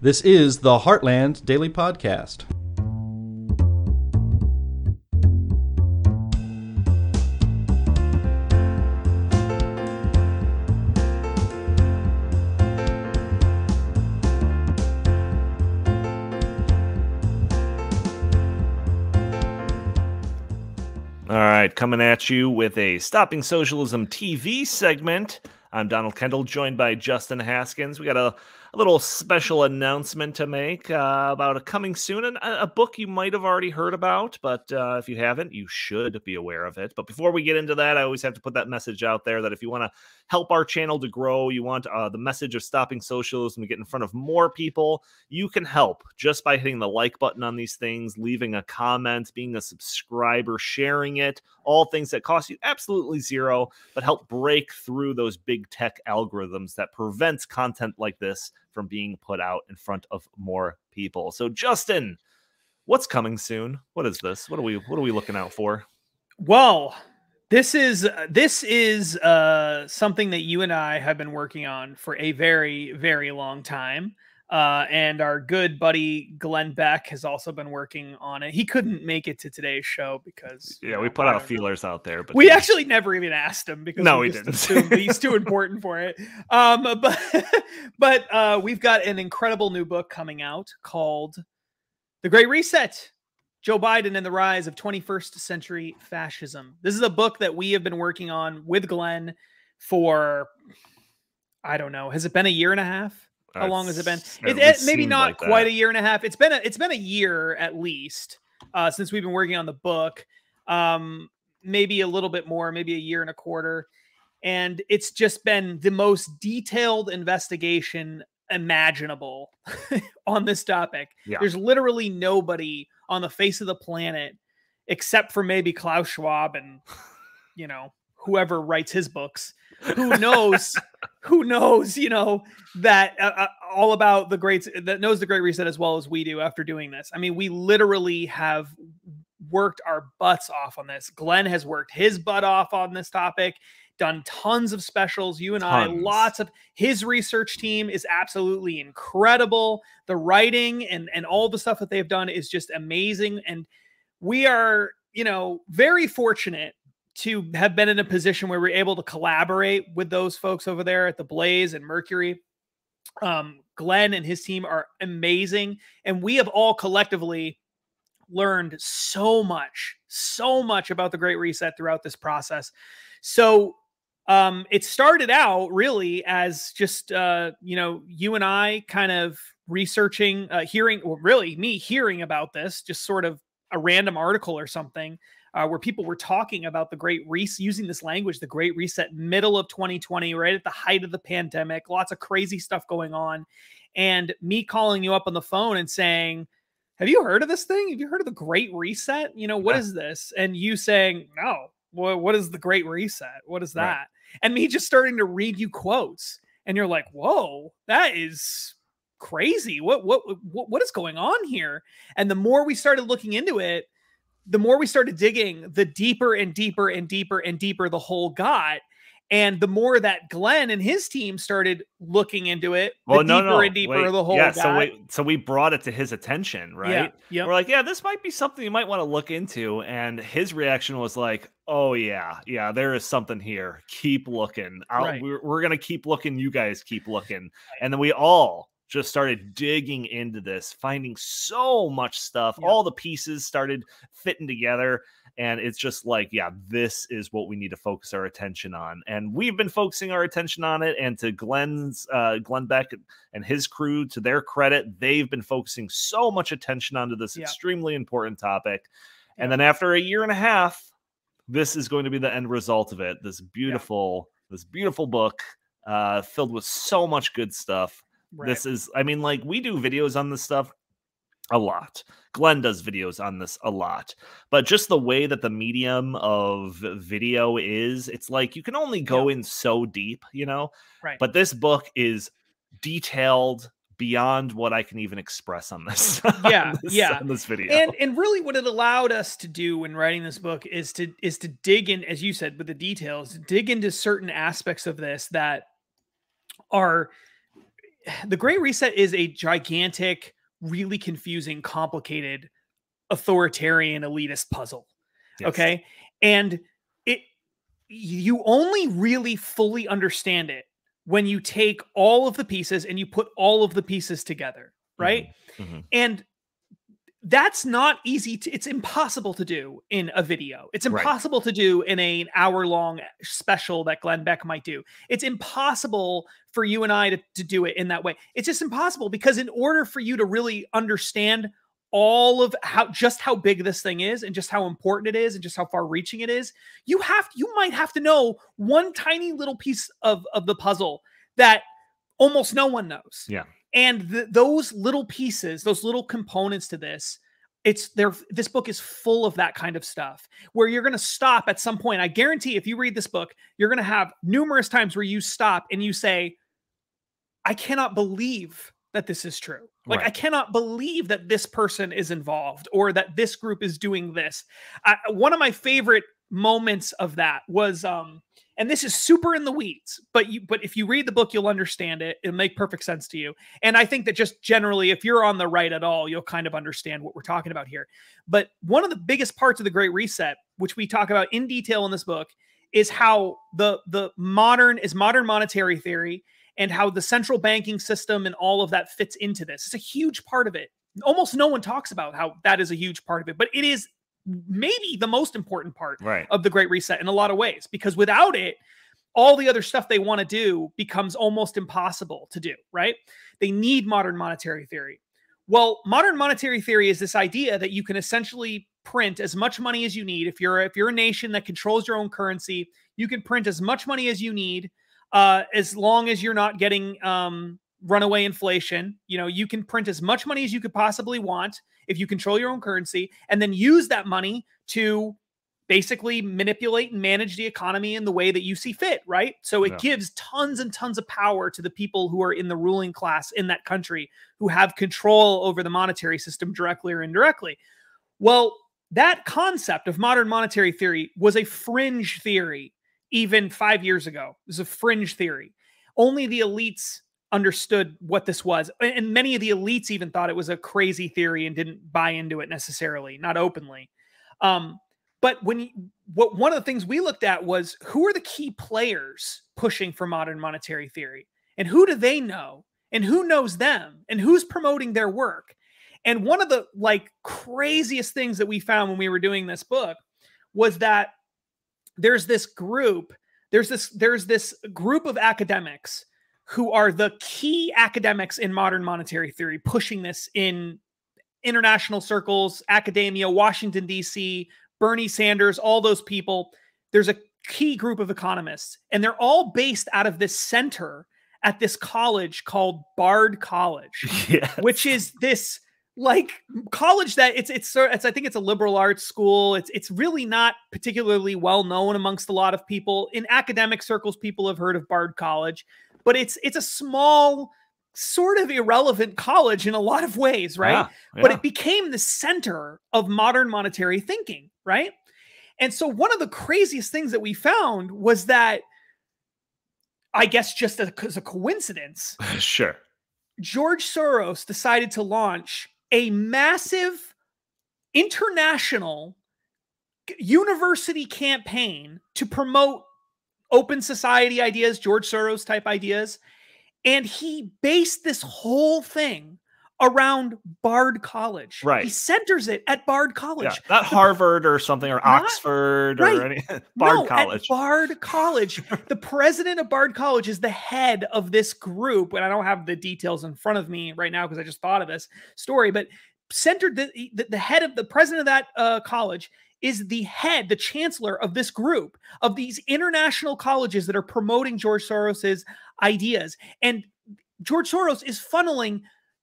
This is the Heartland Daily Podcast. All right, coming at you with a Stopping Socialism TV segment. I'm Donald Kendal, joined by Justin Haskins. We got a, a little special announcement to make uh, about a coming soon, and a, book you might have already heard about, but uh, if you haven't, you should be aware of it. But before we get into that, I always have to put that message out there that if you want to help our channel to grow, you want uh, the message of stopping socialism to get in front of more people, you can help just by hitting the like button on these things, leaving a comment, being a subscriber, sharing it, all things that cost you absolutely zero, but help break through those big tech algorithms that prevents content like this from being put out in front of more people. So, Justin, what's coming soon? What is this? What are we what are we looking out for? Well, this is uh, this is uh, something that you and I have been working on for a very very long time. Uh, and our good buddy Glenn Beck has also been working on it. He couldn't make it to today's show because yeah, we put out feelers out there, but we actually never even asked him because no, we, we didn't. he's too important for it. Um, but but uh, we've got an incredible new book coming out called "The Great Reset." Joe Biden and the Rise of 21st Century Fascism. This is a book that we have been working on with Glenn for, I don't know, has it been a year and a half? How long has it been? It, it, maybe not like quite a year and a half. It's been a, it's been a year at least uh, since we've been working on the book. Um, maybe a little bit more, maybe a year and a quarter. And it's just been the most detailed investigation imaginable on this topic. Yeah. There's literally nobody on the face of the planet except for maybe Klaus Schwab and you know whoever writes his books who knows who knows you know that uh, uh, all about the great that knows the great reset as well as we do after doing this i mean we literally have worked our butts off on this glenn has worked his butt off on this topic done tons of specials. You and tons. I, lots of his research team is absolutely incredible. The writing and and all the stuff that they've done is just amazing. And we are, you know, very fortunate to have been in a position where we're able to collaborate with those folks over there at the Blaze and Mercury. Um, Glenn and his team are amazing, and we have all collectively learned so much, so much about the Great Reset throughout this process. So um, it started out really as just uh, you know you and I kind of researching, uh, hearing, or really me hearing about this, just sort of a random article or something uh, where people were talking about the Great Reset, using this language, the Great Reset, middle of 2020, right at the height of the pandemic, lots of crazy stuff going on, and me calling you up on the phone and saying. Have you heard of this thing? Have you heard of the Great Reset? You know, what yeah. is this? And you saying, no, what, what is the Great Reset? What is that? Right and me just starting to read you quotes and you're like whoa that is crazy what what what, what is going on here and the more we started looking into it the more we started digging the deeper and deeper and deeper and deeper the hole got and the more that Glenn and his team started looking into it, well, the no, deeper no. and deeper Wait, the whole. Yeah, so we, so we brought it to his attention, right? Yeah, yep. We're like, yeah, this might be something you might want to look into. And his reaction was like, oh yeah, yeah, there is something here. Keep looking. Right. We're, we're gonna keep looking. You guys keep looking. And then we all just started digging into this, finding so much stuff. Yep. All the pieces started fitting together and it's just like yeah this is what we need to focus our attention on and we've been focusing our attention on it and to glenn's uh, glenn beck and his crew to their credit they've been focusing so much attention onto this yeah. extremely important topic yeah. and then after a year and a half this is going to be the end result of it this beautiful yeah. this beautiful book uh, filled with so much good stuff right. this is i mean like we do videos on this stuff a lot. Glenn does videos on this a lot. But just the way that the medium of video is, it's like you can only go yeah. in so deep, you know? Right. But this book is detailed beyond what I can even express on this. Yeah, on this, yeah. On this video. And and really what it allowed us to do when writing this book is to is to dig in, as you said, with the details, dig into certain aspects of this that are the Great Reset is a gigantic, really confusing, complicated, authoritarian, elitist puzzle. Yes. Okay. And it, you only really fully understand it when you take all of the pieces and you put all of the pieces together. Right. Mm-hmm. Mm-hmm. And that's not easy to it's impossible to do in a video. It's impossible right. to do in a, an hour long special that glenn beck might do. It's impossible for you and i to, to do it in that way. It's just impossible because in order for you to really understand all of how just how big this thing is and just how important it is and just how far reaching it is you have you might have to know one tiny little piece of of the puzzle that almost no one knows. Yeah and th- those little pieces those little components to this it's there this book is full of that kind of stuff where you're going to stop at some point. I guarantee if you read this book you're going to have numerous times where you stop and you say i cannot believe that this is true. Like right. i cannot believe that this person is involved or that this group is doing this. I, one of my favorite moments of that was um and this is super in the weeds but you but if you read the book you'll understand it. It'll make perfect sense to you. And i think that just generally if you're on the right at all you'll kind of understand what we're talking about here. But one of the biggest parts of the great reset which we talk about in detail in this book is how the the modern is modern monetary theory and how the central banking system and all of that fits into this. It's a huge part of it. Almost no one talks about how that is a huge part of it but it is maybe the most important part right. of the Great Reset in a lot of ways, because without it, all the other stuff they want to do becomes almost impossible to do, right? They need modern monetary theory. Well, modern monetary theory is this idea that you can essentially print as much money as you need. If you're if you're a nation that controls your own currency, you can print as much money as you need, uh, as long as you're not getting um, runaway inflation. You know, you can print as much money as you could possibly want if you control your own currency and then use that money to basically manipulate and manage the economy in the way that you see fit, right? So it yeah. gives tons and tons of power to the people who are in the ruling class in that country who have control over the monetary system directly or indirectly. Well, that concept of modern monetary theory was a fringe theory even five years ago. It was a fringe theory. Only the elites understood what this was. And many of the elites even thought it was a crazy theory and didn't buy into it necessarily, not openly. Um, but when what one of the things we looked at was who are the key players pushing for modern monetary theory and who do they know and who knows them and who's promoting their work. And one of the like craziest things that we found when we were doing this book was that there's this group there's this there's this group of academics who are the key academics in modern monetary theory, pushing this in international circles, academia, Washington, D.C., Bernie Sanders, all those people. There's a key group of economists, and they're all based out of this center at this college called Bard College, yes. which is this like college that it's it's it's I think it's a liberal arts school. It's it's really not particularly well known amongst a lot of people in academic circles. People have heard of Bard College, but it's it's a small sort of irrelevant college in a lot of ways, right? Yeah, yeah. But it became the center of modern monetary thinking, right? And so one of the craziest things that we found was that I guess just as a coincidence, sure. George Soros decided to launch a massive international university campaign to promote open society ideas, George Soros type ideas. And he based this whole thing around Bard College. Right. He centers it at Bard College. Yeah, not Harvard or something or not, Oxford right. or any Bard no, College. Bard College. the president of Bard College is the head of this group. And I don't have the details in front of me right now because I just thought of this story, but centered the, the, the head of the president of that uh, college is the head, the chancellor of this group of these international colleges that are promoting George Soros's ideas. And George Soros is funneling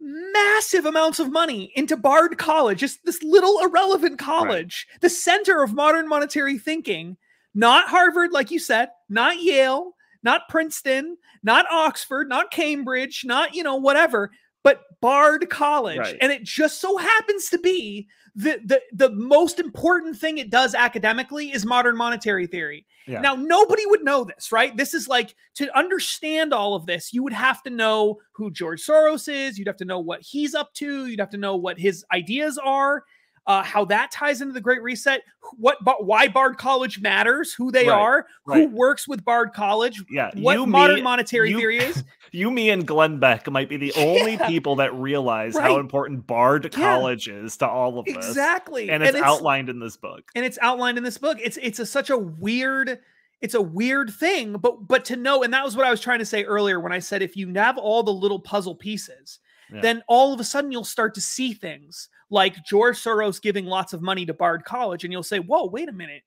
massive amounts of money into Bard College, just this little irrelevant college, right. the center of modern monetary thinking, not Harvard, like you said, not Yale, not Princeton, not Oxford, not Cambridge, not, you know, whatever, Bard College, right. and it just so happens to be the, the the most important thing it does academically is modern monetary theory. Yeah. Now, nobody would know this, right? This is like to understand all of this, you would have to know who George Soros is. You'd have to know what he's up to. You'd have to know what his ideas are uh, how that ties into the Great Reset, what why Bard College matters, who they right, are, right. who works with Bard College, yeah, what you, modern me, monetary you, theory is. You, me, and Glenn Beck might be the only yeah, people that realize right. how important Bard yeah, College is to all of this. Exactly, and it's, and it's, outlined in this book. And it's outlined in this book. It's it's a, such a weird it's a weird thing but but to know and that was what i was trying to say earlier when i said if you have all the little puzzle pieces yeah. then all of a sudden you'll start to see things like George Soros giving lots of money to Bard College, and you'll say, Whoa, wait a minute.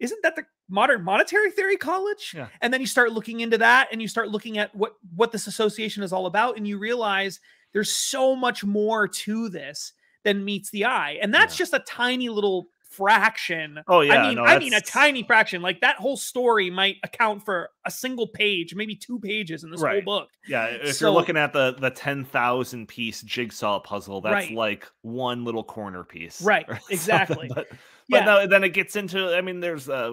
Isn't that the modern monetary theory college? Yeah. And then you start looking into that and you start looking at what what this association is all about, and you realize there's so much more to this than meets the eye. And that's yeah. just a tiny little fraction. Oh yeah, I mean, no, I mean a tiny fraction. Like that whole story might account for a single page, maybe two pages in this right. whole book. Yeah, if so, you're looking at the the ten thousand piece jigsaw puzzle, that's right. like one little corner piece. Right. Exactly. but but yeah. no, then it gets into. I mean, there's uh,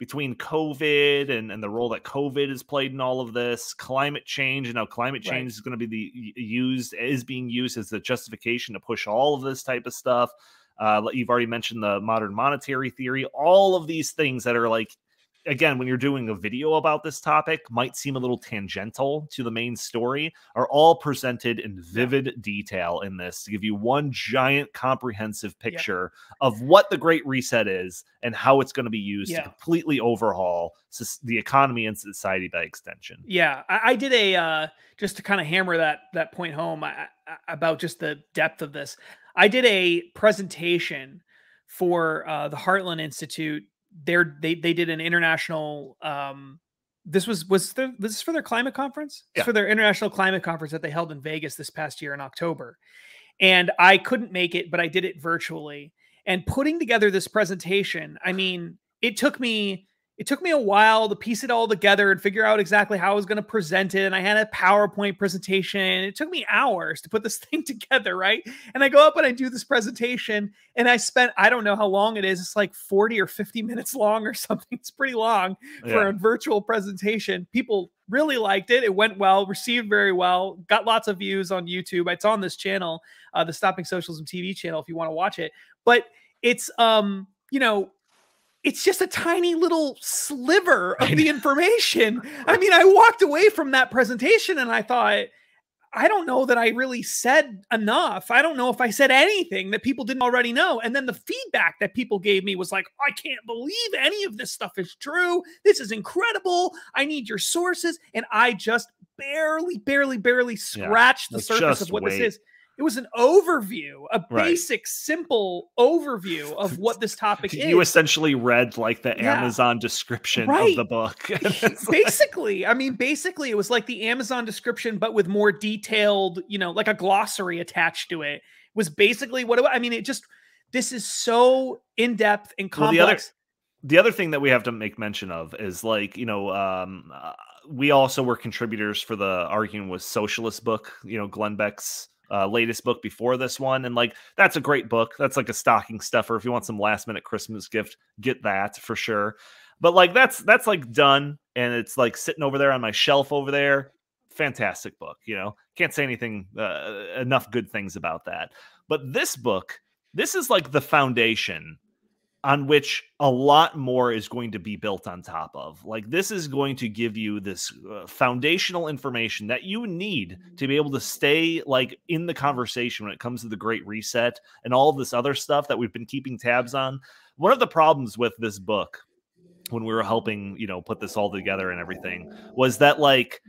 between COVID and, and the role that COVID has played in all of this, climate change, and now climate change right. is going to be the used is being used as the justification to push all of this type of stuff. Uh, you've already mentioned the modern monetary theory. All of these things that are like, again, when you're doing a video about this topic, might seem a little tangential to the main story, are all presented in vivid detail in this to give you one giant comprehensive picture yeah. of what the Great Reset is and how it's going to be used yeah. to completely overhaul the economy and society by extension. Yeah, I, I did a uh, just to kind of hammer that that point home I, I, about just the depth of this. I did a presentation for uh, the Heartland Institute. There, they they did an international. Um, this was was the, this is for their climate conference. Yeah. for their international climate conference that they held in Vegas this past year in October, and I couldn't make it, but I did it virtually. And putting together this presentation, I mean, it took me it took me a while to piece it all together and figure out exactly how I was going to present it. And I had a PowerPoint presentation. It took me hours to put this thing together, right? And I go up and I do this presentation, and I spent I don't know how long it is. It's like 40 or 50 minutes long or something. It's pretty long yeah. for a virtual presentation. People really liked it. It went well, received very well, got lots of views on YouTube. It's on this channel, uh, the Stopping Socialism TV channel, if you want to watch it. But it's um, you know, it's just a tiny little sliver of the information. I mean, I walked away from that presentation and I thought, I don't know that I really said enough. I don't know if I said anything that people didn't already know. And then the feedback that people gave me was like, I can't believe any of this stuff is true. This is incredible. I need your sources. And I just barely, barely, barely scratched yeah, the surface of what wait. this is it was an overview, a right. basic, simple overview of what this topic you is. You essentially read like the yeah. Amazon description right. of the book. basically, I mean, basically, it was like the Amazon description, but with more detailed, you know, like a glossary attached to it. it was basically what it, I mean. It just this is so in depth and complex. Well, the, other, the other thing that we have to make mention of is like you know um, uh, we also were contributors for the arguing with socialist book you know glenn beck's uh, latest book before this one. And like, that's a great book. That's like a stocking stuffer. If you want some last minute Christmas gift, get that for sure. But like, that's, that's like done. And it's like sitting over there on my shelf over there. Fantastic book. You know, can't say anything, uh, enough good things about that. But this book, this is like the foundation on which a lot more is going to be built on top of. Like this is going to give you this uh, foundational information that you need to be able to stay like in the conversation when it comes to the great reset and all of this other stuff that we've been keeping tabs on. One of the problems with this book when we were helping, you know, put this all together and everything was that like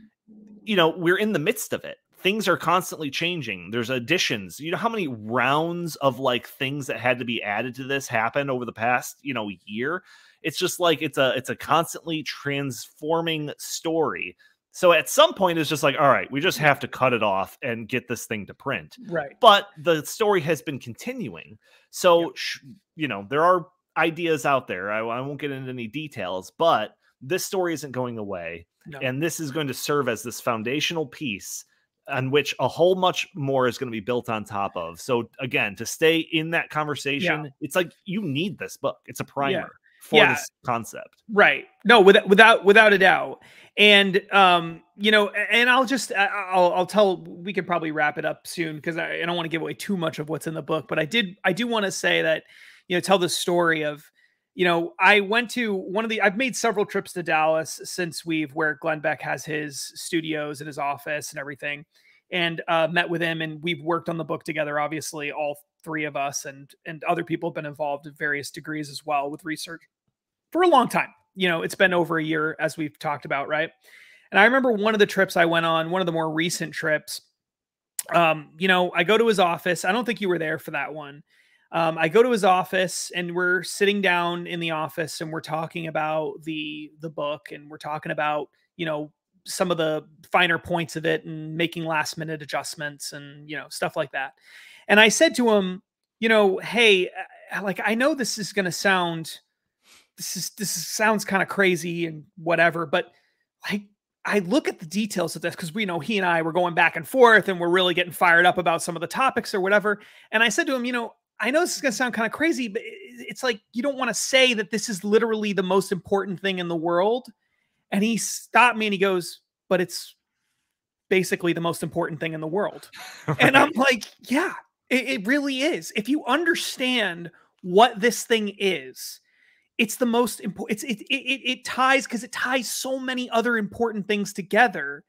you know, we're in the midst of it things are constantly changing. There's additions. You know how many rounds of like things that had to be added to this happen over the past, you know, year? It's just like it's a it's a constantly transforming story. So at some point it's just like, all right, we just have to cut it off and get this thing to print. Right. But the story has been continuing. So yep. sh- you know, there are ideas out there. I, I won't get into any details, but this story isn't going away. No. And this is going to serve as this foundational piece on which a whole much more is going to be built on top of. So again, to stay in that conversation, yeah. it's like you need this book. It's a primer yeah. for yeah. this concept. Right. No, without without without a doubt. And um, you know, and I'll just I'll I'll tell we could probably wrap it up soon because I, I don't want to give away too much of what's in the book, but I did I do want to say that you know tell the story of you know, I went to one of the, I've made several trips to Dallas since we've, where Glenn Beck has his studios and his office and everything, and uh, met with him. And we've worked on the book together, obviously, all three of us, and and other people have been involved in various degrees as well with research for a long time. You know, it's been over a year, as we've talked about, right? And I remember one of the trips I went on, one of the more recent trips. Um, you know, I go to his office. I don't think you were there for that one um, I go to his office and we're sitting down in the office and we're talking about the the book and we're talking about you know some of the finer points of it and making last minute adjustments and you know stuff like that. And I said to him, you know, hey, uh, like I know this is going to sound this is this sounds kind of crazy and whatever, but like I look at the details of this because we know he and I were going back and forth and we're really getting fired up about some of the topics or whatever. And I said to him, you know, I know this is going to sound kind of crazy, but it's like you don't want to say that this is literally the most important thing in the world. And he stopped me and he goes, but it's basically the most important thing in the world. right. And I'm like, yeah, it, it really is. If you understand what this thing is, it's the most important. It's it it it ties because it ties so many other important things together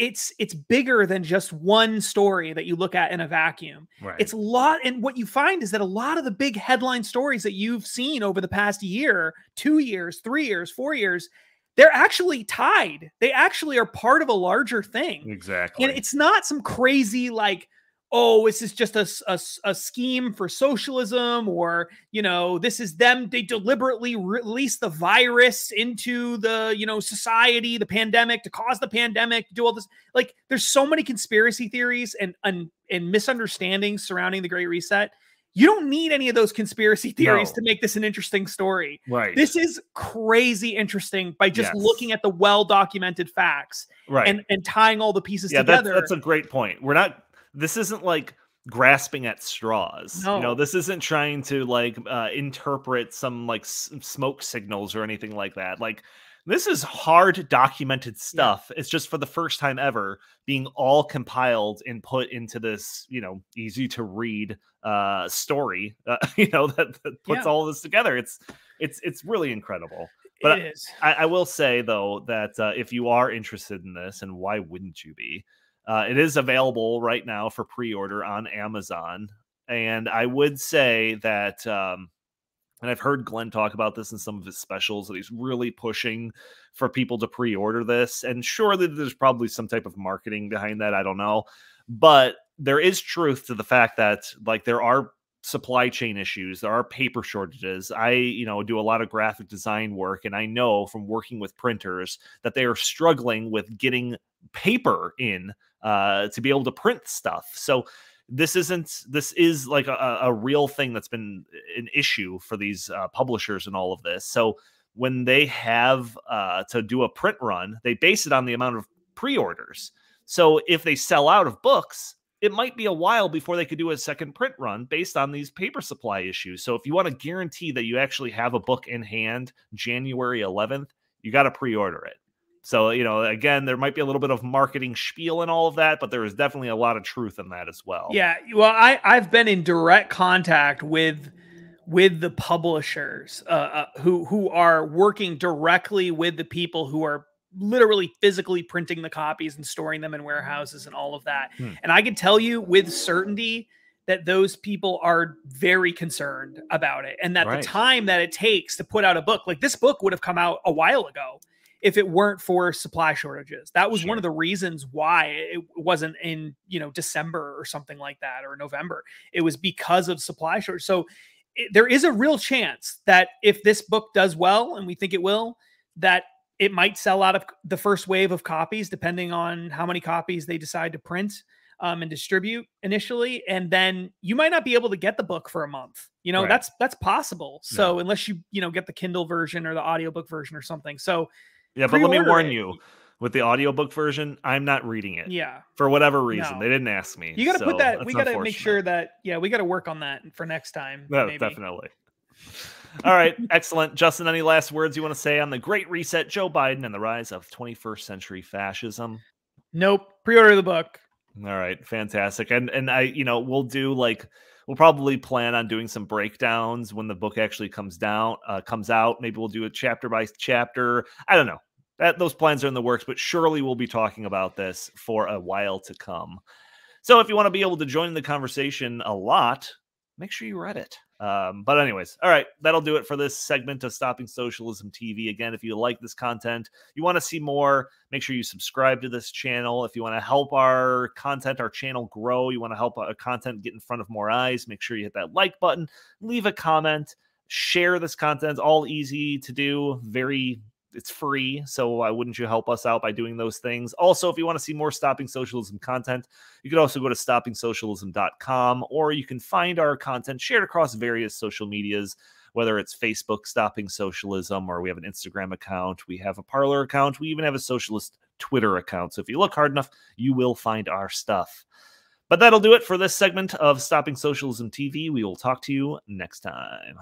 it's it's bigger than just one story that you look at in a vacuum. Right. It's a lot, and what you find is that a lot of the big headline stories that you've seen over the past year, two years, three years, four years, they're actually tied. They actually are part of a larger thing. Exactly. And it's not some crazy like oh, this is just a, a, a, scheme for socialism, or, you know, this is them, they deliberately release the virus into the, you know, society, the pandemic to cause the pandemic, to do all this. Like, there's so many conspiracy theories and, and, and misunderstandings surrounding the Great Reset. You don't need any of those conspiracy theories no. to make this an interesting story. Right. This is crazy interesting by just yes. looking at the well documented facts right. and, and tying all the pieces yeah, together. That's, that's a great point. We're not this isn't like grasping at straws. No. You know, this isn't trying to like uh, interpret some like s- smoke signals or anything like that. Like this is hard documented stuff. Yeah. It's just for the first time ever being all compiled and put into this, you know, easy to read uh story, uh, you know, that, that puts yeah. all this together. It's it's it's really incredible. But I, I, will say though that uh, if you are interested in this, and why wouldn't you be? Uh, it is available right now for pre-order on Amazon, and I would say that, um, and I've heard Glenn talk about this in some of his specials that he's really pushing for people to pre-order this. And surely there's probably some type of marketing behind that. I don't know, but there is truth to the fact that like there are supply chain issues there are paper shortages i you know do a lot of graphic design work and i know from working with printers that they are struggling with getting paper in uh, to be able to print stuff. So this isn't this is like a, a real thing that's been an issue for these uh, publishers and all of this. So when they have uh, to do a print run, they base it on the amount of pre-orders. So if they sell out of books, it might be a while before they could do a second print run based on these paper supply issues. So if you want to guarantee that you actually have a book in hand January 11th, you got to pre-order it. So, you know, again, there might be a little bit of marketing spiel and all of that, but there is definitely a lot of truth in that as well. Yeah. Well, I, I've been in direct contact with with the publishers uh, uh, who who are working directly with the people who are literally physically printing the copies and storing them in warehouses and all of that. Hmm. And I can tell you with certainty that those people are very concerned about it and that right. the time that it takes to put out a book like this book would have come out a while ago if it weren't for supply shortages. That was sure. one of the reasons why it wasn't in, you know, December or something like that or November. It was because of supply shortage. So it, there is a real chance that if this book does well and we think it will, that it might sell out of the first wave of copies depending on how many copies they decide to print um, and distribute initially and then you might not be able to get the book for a month you know right. that's that's possible so no. unless you you know get the kindle version or the audiobook version or something so yeah, but let me warn it. you. with the audiobook version, I'm not reading it. Yeah. For whatever reason. No. They didn't ask me. You got to so put that, we got to make sure that, yeah, we got to work on that for next time. No, maybe. definitely. All right. Excellent. Justin, any last words you want to say on the Great Reset, Joe Biden, and the rise of 21st century fascism? Nope. Pre order the book. All right. Fantastic. And, and I, you know, we'll do like, we'll probably plan on doing some breakdowns when the book actually comes down, uh, comes out. Maybe we'll do it chapter by chapter. I don't know that those plans are in the works, but surely we'll be talking about this for a while to come. So if you want to be able to join the conversation a lot, make sure you read it. Um, but anyways, all right, that'll do it for this segment of Stopping Socialism TV. Again, if you like this content, you want to see more, make sure you subscribe to this channel. If you want to help our content, our channel grow, you want to help our content get in front of more eyes, make sure you hit that like button, leave a comment, share this content. All easy to do, very it's free so why wouldn't you help us out by doing those things? Also if you want to see more stopping socialism content you can also go to stoppingsocialism.com or you can find our content shared across various social medias whether it's facebook stopping socialism or we have an instagram account we have a Parler account we even have a socialist twitter account. So if you look hard enough you will find our stuff. But that'll do it for this segment of stopping socialism tv we will talk to you next time